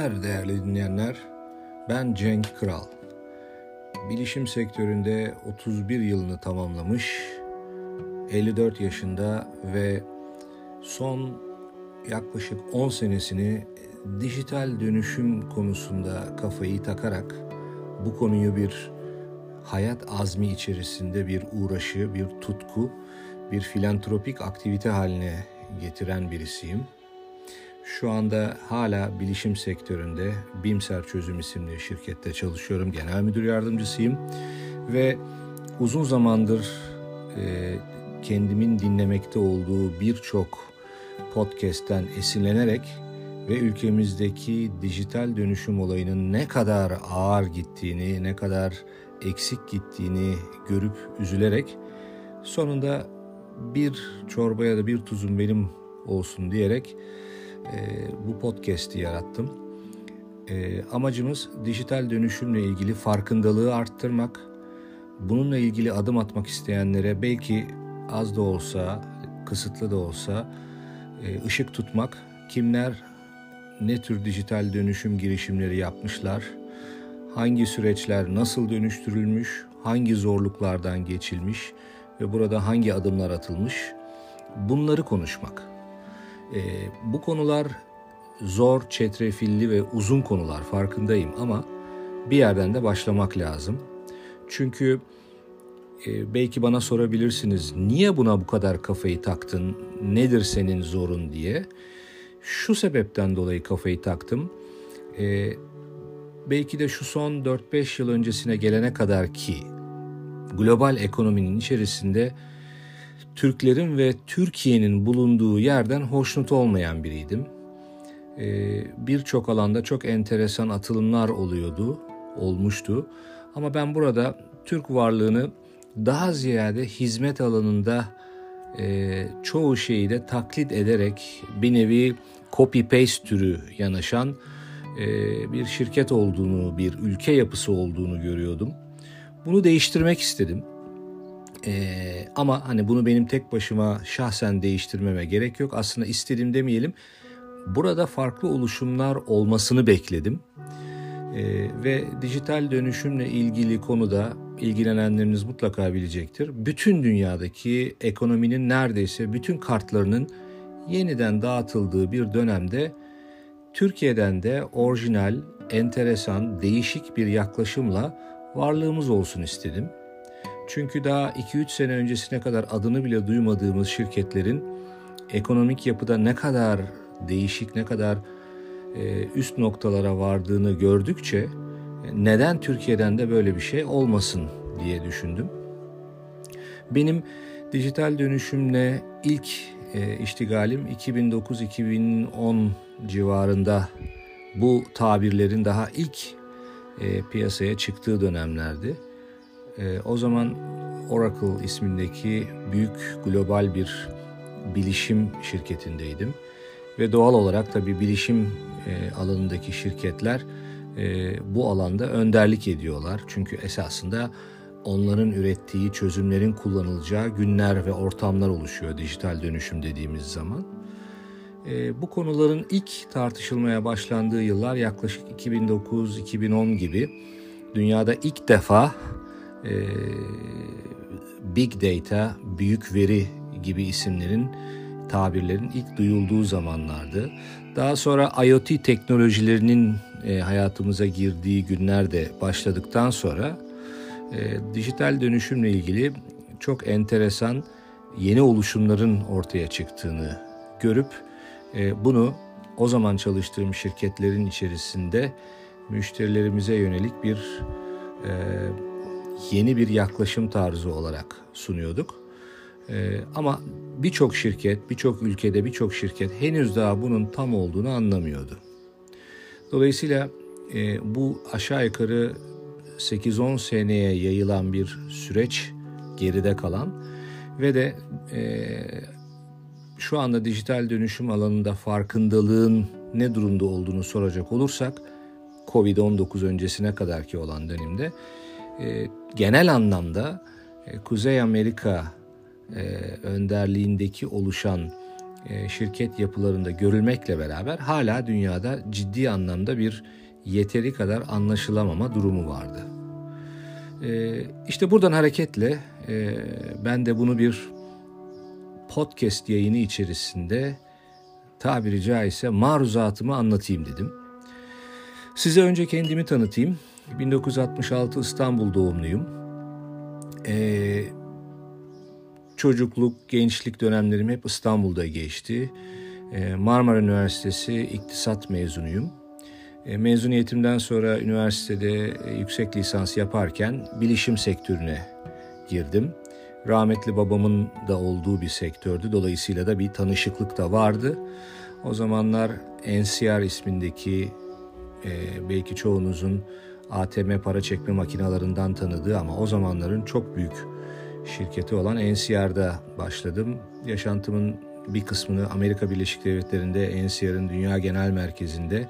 günler değerli dinleyenler. Ben Cenk Kral. Bilişim sektöründe 31 yılını tamamlamış, 54 yaşında ve son yaklaşık 10 senesini dijital dönüşüm konusunda kafayı takarak bu konuyu bir hayat azmi içerisinde bir uğraşı, bir tutku, bir filantropik aktivite haline getiren birisiyim. Şu anda hala bilişim sektöründe Bimser Çözüm isimli şirkette çalışıyorum. Genel müdür yardımcısıyım ve uzun zamandır e, kendimin dinlemekte olduğu birçok podcast'ten esinlenerek ve ülkemizdeki dijital dönüşüm olayının ne kadar ağır gittiğini, ne kadar eksik gittiğini görüp üzülerek sonunda bir çorbaya da bir tuzum benim olsun diyerek e, bu podcast'i yarattım. E, amacımız dijital dönüşümle ilgili farkındalığı arttırmak, bununla ilgili adım atmak isteyenlere belki az da olsa, kısıtlı da olsa e, ışık tutmak, kimler ne tür dijital dönüşüm girişimleri yapmışlar, hangi süreçler nasıl dönüştürülmüş, hangi zorluklardan geçilmiş? Ve burada hangi adımlar atılmış? Bunları konuşmak. E, bu konular zor, çetrefilli ve uzun konular farkındayım ama bir yerden de başlamak lazım. Çünkü e, belki bana sorabilirsiniz niye buna bu kadar kafayı taktın, nedir senin zorun diye. Şu sebepten dolayı kafayı taktım. E, belki de şu son 4-5 yıl öncesine gelene kadar ki global ekonominin içerisinde Türklerin ve Türkiye'nin bulunduğu yerden hoşnut olmayan biriydim. Ee, Birçok alanda çok enteresan atılımlar oluyordu, olmuştu. Ama ben burada Türk varlığını daha ziyade hizmet alanında e, çoğu şeyi de taklit ederek bir nevi copy paste türü yanaşan e, bir şirket olduğunu, bir ülke yapısı olduğunu görüyordum. Bunu değiştirmek istedim. Ee, ama hani bunu benim tek başıma şahsen değiştirmeme gerek yok. Aslında istedim demeyelim. Burada farklı oluşumlar olmasını bekledim. Ee, ve dijital dönüşümle ilgili konuda ilgilenenleriniz mutlaka bilecektir. Bütün dünyadaki ekonominin neredeyse bütün kartlarının yeniden dağıtıldığı bir dönemde Türkiye'den de orijinal, enteresan, değişik bir yaklaşımla varlığımız olsun istedim. Çünkü daha 2-3 sene öncesine kadar adını bile duymadığımız şirketlerin ekonomik yapıda ne kadar değişik, ne kadar e, üst noktalara vardığını gördükçe e, neden Türkiye'den de böyle bir şey olmasın diye düşündüm. Benim dijital dönüşümle ilk e, iştigalim 2009-2010 civarında bu tabirlerin daha ilk piyasaya çıktığı dönemlerdi. E, o zaman Oracle ismindeki büyük global bir bilişim şirketindeydim. Ve doğal olarak tabii bilişim e, alanındaki şirketler e, bu alanda önderlik ediyorlar. Çünkü esasında onların ürettiği çözümlerin kullanılacağı günler ve ortamlar oluşuyor dijital dönüşüm dediğimiz zaman. E, bu konuların ilk tartışılmaya başlandığı yıllar yaklaşık 2009-2010 gibi. Dünyada ilk defa e, big data, büyük veri gibi isimlerin, tabirlerin ilk duyulduğu zamanlardı. Daha sonra IoT teknolojilerinin e, hayatımıza girdiği günlerde başladıktan sonra e, dijital dönüşümle ilgili çok enteresan yeni oluşumların ortaya çıktığını görüp e, bunu o zaman çalıştığım şirketlerin içerisinde müşterilerimize yönelik bir e, yeni bir yaklaşım tarzı olarak sunuyorduk. Ee, ama birçok şirket, birçok ülkede birçok şirket henüz daha bunun tam olduğunu anlamıyordu. Dolayısıyla e, bu aşağı yukarı 8-10 seneye yayılan bir süreç geride kalan ve de e, şu anda dijital dönüşüm alanında farkındalığın ne durumda olduğunu soracak olursak Covid-19 öncesine kadarki olan dönemde e, genel anlamda e, Kuzey Amerika e, önderliğindeki oluşan şirket yapılarında görülmekle beraber hala dünyada ciddi anlamda bir yeteri kadar anlaşılamama durumu vardı. E, işte buradan hareketle ben de bunu bir podcast yayını içerisinde tabiri caizse maruzatımı anlatayım dedim. Size önce kendimi tanıtayım. 1966 İstanbul doğumluyum. Ee, çocukluk, gençlik dönemlerim hep İstanbul'da geçti. Ee, Marmara Üniversitesi İktisat mezunuyum. Ee, mezuniyetimden sonra üniversitede e, yüksek lisans yaparken bilişim sektörüne girdim. Rahmetli babamın da olduğu bir sektördü. Dolayısıyla da bir tanışıklık da vardı. O zamanlar NCR ismindeki e, belki çoğunuzun ATM para çekme makinalarından tanıdığı ama o zamanların çok büyük şirketi olan NCR'da başladım. Yaşantımın bir kısmını Amerika Birleşik Devletleri'nde NCR'ın Dünya Genel Merkezi'nde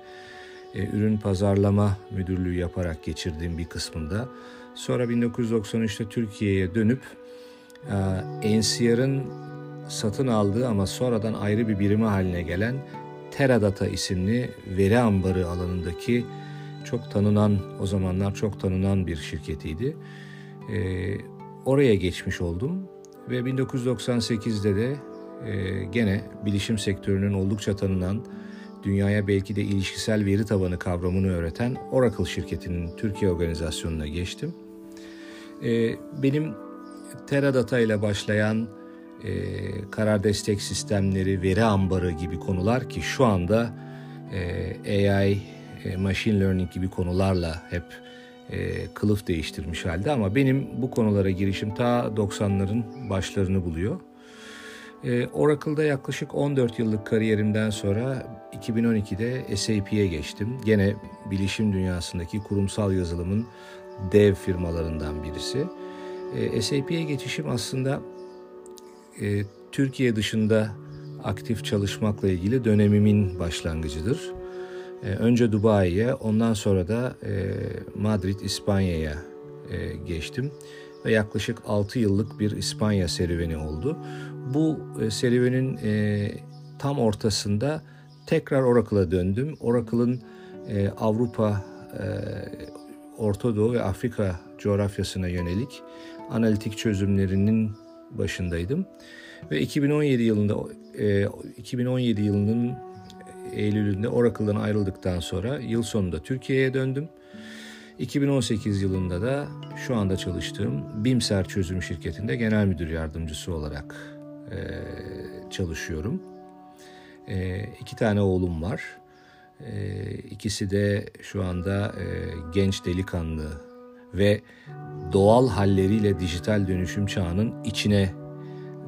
e, ürün pazarlama müdürlüğü yaparak geçirdiğim bir kısmında. Sonra 1993'te Türkiye'ye dönüp e, NCR'ın satın aldığı ama sonradan ayrı bir birimi haline gelen Teradata isimli veri ambarı alanındaki çok tanınan o zamanlar çok tanınan bir şirketiydi. Ee, oraya geçmiş oldum ve 1998'de de e, gene bilişim sektörünün oldukça tanınan dünyaya belki de ilişkisel veri tabanı kavramını öğreten Oracle şirketinin Türkiye organizasyonuna geçtim. Ee, benim Teradata ile başlayan e, karar destek sistemleri, veri ambarı gibi konular ki şu anda e, AI, e, machine learning gibi konularla hep e, kılıf değiştirmiş halde ama benim bu konulara girişim ta 90'ların başlarını buluyor. E, Oracle'da yaklaşık 14 yıllık kariyerimden sonra 2012'de SAP'ye geçtim. Gene bilişim dünyasındaki kurumsal yazılımın dev firmalarından birisi. E, SAP'ye geçişim aslında Türkiye dışında aktif çalışmakla ilgili dönemimin başlangıcıdır. E, önce Dubai'ye, ondan sonra da e, Madrid, İspanya'ya e, geçtim ve yaklaşık 6 yıllık bir İspanya serüveni oldu. Bu e, serüvenin tam ortasında tekrar Oracle'a döndüm. Oracle'ın Avrupa, e, Orta Doğu ve Afrika coğrafyasına yönelik analitik çözümlerinin başındaydım. Ve 2017 yılında e, 2017 yılının Eylül'ünde Oracle'dan ayrıldıktan sonra yıl sonunda Türkiye'ye döndüm. 2018 yılında da şu anda çalıştığım Bimser Çözüm Şirketi'nde genel müdür yardımcısı olarak e, çalışıyorum. E, iki tane oğlum var. E, ikisi de şu anda e, genç delikanlı ve doğal halleriyle dijital dönüşüm çağının içine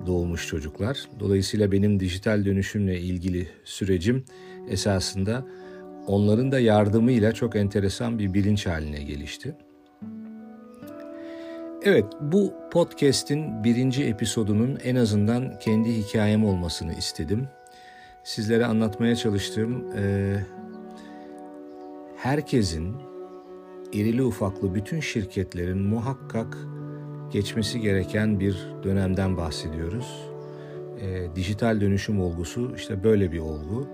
doğmuş çocuklar. Dolayısıyla benim dijital dönüşümle ilgili sürecim esasında onların da yardımıyla çok enteresan bir bilinç haline gelişti. Evet, bu podcast'in birinci episodunun en azından kendi hikayem olmasını istedim. Sizlere anlatmaya çalıştığım e, herkesin irili ufaklı bütün şirketlerin muhakkak geçmesi gereken bir dönemden bahsediyoruz. E, dijital dönüşüm olgusu işte böyle bir olgu.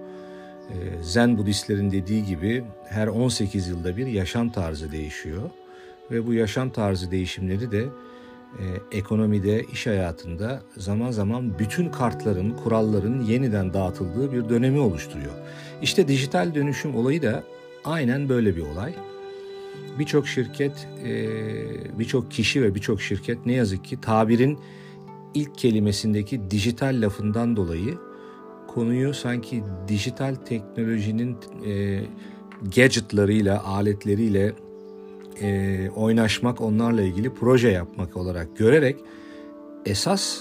E, Zen Budistlerin dediği gibi her 18 yılda bir yaşam tarzı değişiyor. Ve bu yaşam tarzı değişimleri de e, ekonomide, iş hayatında zaman zaman bütün kartların, kuralların yeniden dağıtıldığı bir dönemi oluşturuyor. İşte dijital dönüşüm olayı da aynen böyle bir olay birçok şirket, e, birçok kişi ve birçok şirket ne yazık ki tabirin ilk kelimesindeki dijital lafından dolayı konuyu sanki dijital teknolojinin e, gadgetlarıyla, aletleriyle e, oynaşmak, onlarla ilgili proje yapmak olarak görerek esas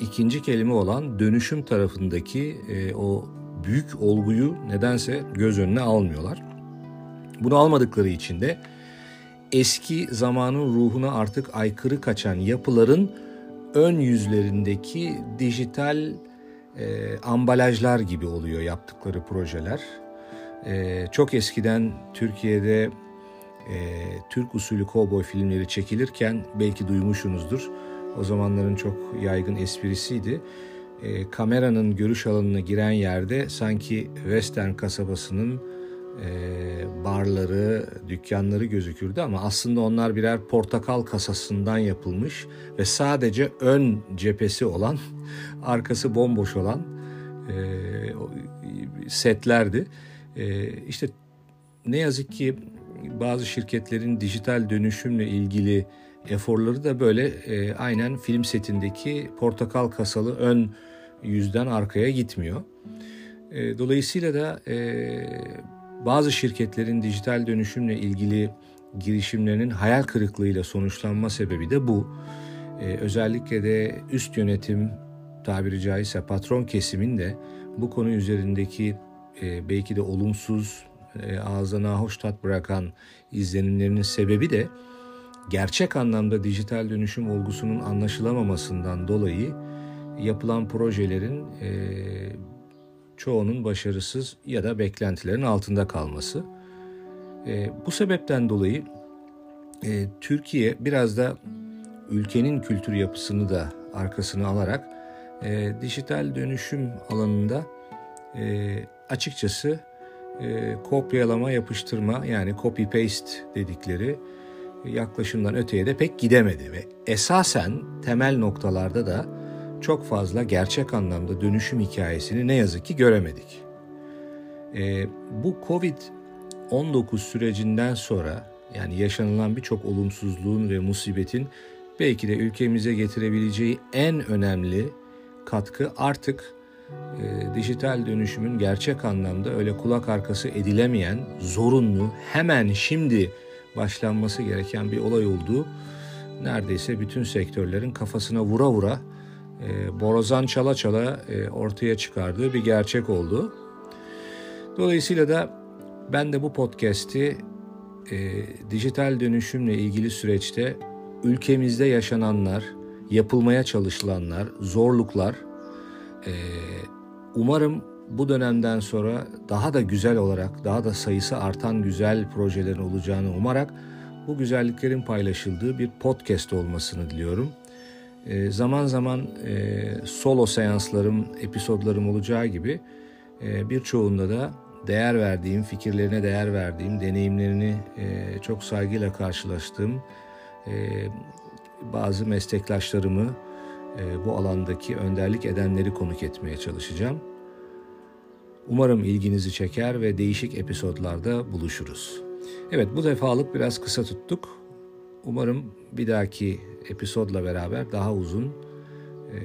ikinci kelime olan dönüşüm tarafındaki e, o büyük olguyu nedense göz önüne almıyorlar. Bunu almadıkları için de eski zamanın ruhuna artık aykırı kaçan yapıların ön yüzlerindeki dijital e, ambalajlar gibi oluyor yaptıkları projeler. E, çok eskiden Türkiye'de e, Türk usulü kovboy filmleri çekilirken belki duymuşsunuzdur. O zamanların çok yaygın esprisiydi. e, kameranın görüş alanına giren yerde sanki Western kasabasının barları, dükkanları gözükürdü ama aslında onlar birer portakal kasasından yapılmış ve sadece ön cephesi olan, arkası bomboş olan e, setlerdi. E, işte ne yazık ki bazı şirketlerin dijital dönüşümle ilgili eforları da böyle e, aynen film setindeki portakal kasalı ön yüzden arkaya gitmiyor. Dolayısıyla da bazı şirketlerin dijital dönüşümle ilgili girişimlerinin hayal kırıklığıyla sonuçlanma sebebi de bu. E, özellikle de üst yönetim tabiri caizse patron kesimin de bu konu üzerindeki e, belki de olumsuz e, ağza nahoş tat bırakan izlenimlerinin sebebi de gerçek anlamda dijital dönüşüm olgusunun anlaşılamamasından dolayı yapılan projelerin e, çoğunun başarısız ya da beklentilerin altında kalması. E, bu sebepten dolayı e, Türkiye biraz da ülkenin kültür yapısını da arkasına alarak e, dijital dönüşüm alanında e, açıkçası e, kopyalama yapıştırma yani copy paste dedikleri yaklaşımdan öteye de pek gidemedi ve esasen temel noktalarda da çok fazla gerçek anlamda dönüşüm hikayesini ne yazık ki göremedik. E, bu Covid-19 sürecinden sonra yani yaşanılan birçok olumsuzluğun ve musibetin belki de ülkemize getirebileceği en önemli katkı artık e, dijital dönüşümün gerçek anlamda öyle kulak arkası edilemeyen, zorunlu, hemen şimdi başlanması gereken bir olay olduğu neredeyse bütün sektörlerin kafasına vura vura e, borazan çala çala e, ortaya çıkardığı bir gerçek oldu. Dolayısıyla da ben de bu podcast'i e, dijital dönüşümle ilgili süreçte ülkemizde yaşananlar, yapılmaya çalışılanlar, zorluklar, e, umarım bu dönemden sonra daha da güzel olarak, daha da sayısı artan güzel projelerin olacağını umarak bu güzelliklerin paylaşıldığı bir podcast olmasını diliyorum. E, zaman zaman e, solo seanslarım, episodlarım olacağı gibi e, birçoğunda da değer verdiğim, fikirlerine değer verdiğim, deneyimlerini e, çok saygıyla karşılaştığım bazı meslektaşlarımı, bu alandaki önderlik edenleri konuk etmeye çalışacağım. Umarım ilginizi çeker ve değişik episodlarda buluşuruz. Evet bu defalık biraz kısa tuttuk. Umarım bir dahaki episodla beraber daha uzun e,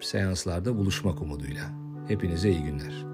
seanslarda buluşmak umuduyla. Hepinize iyi günler.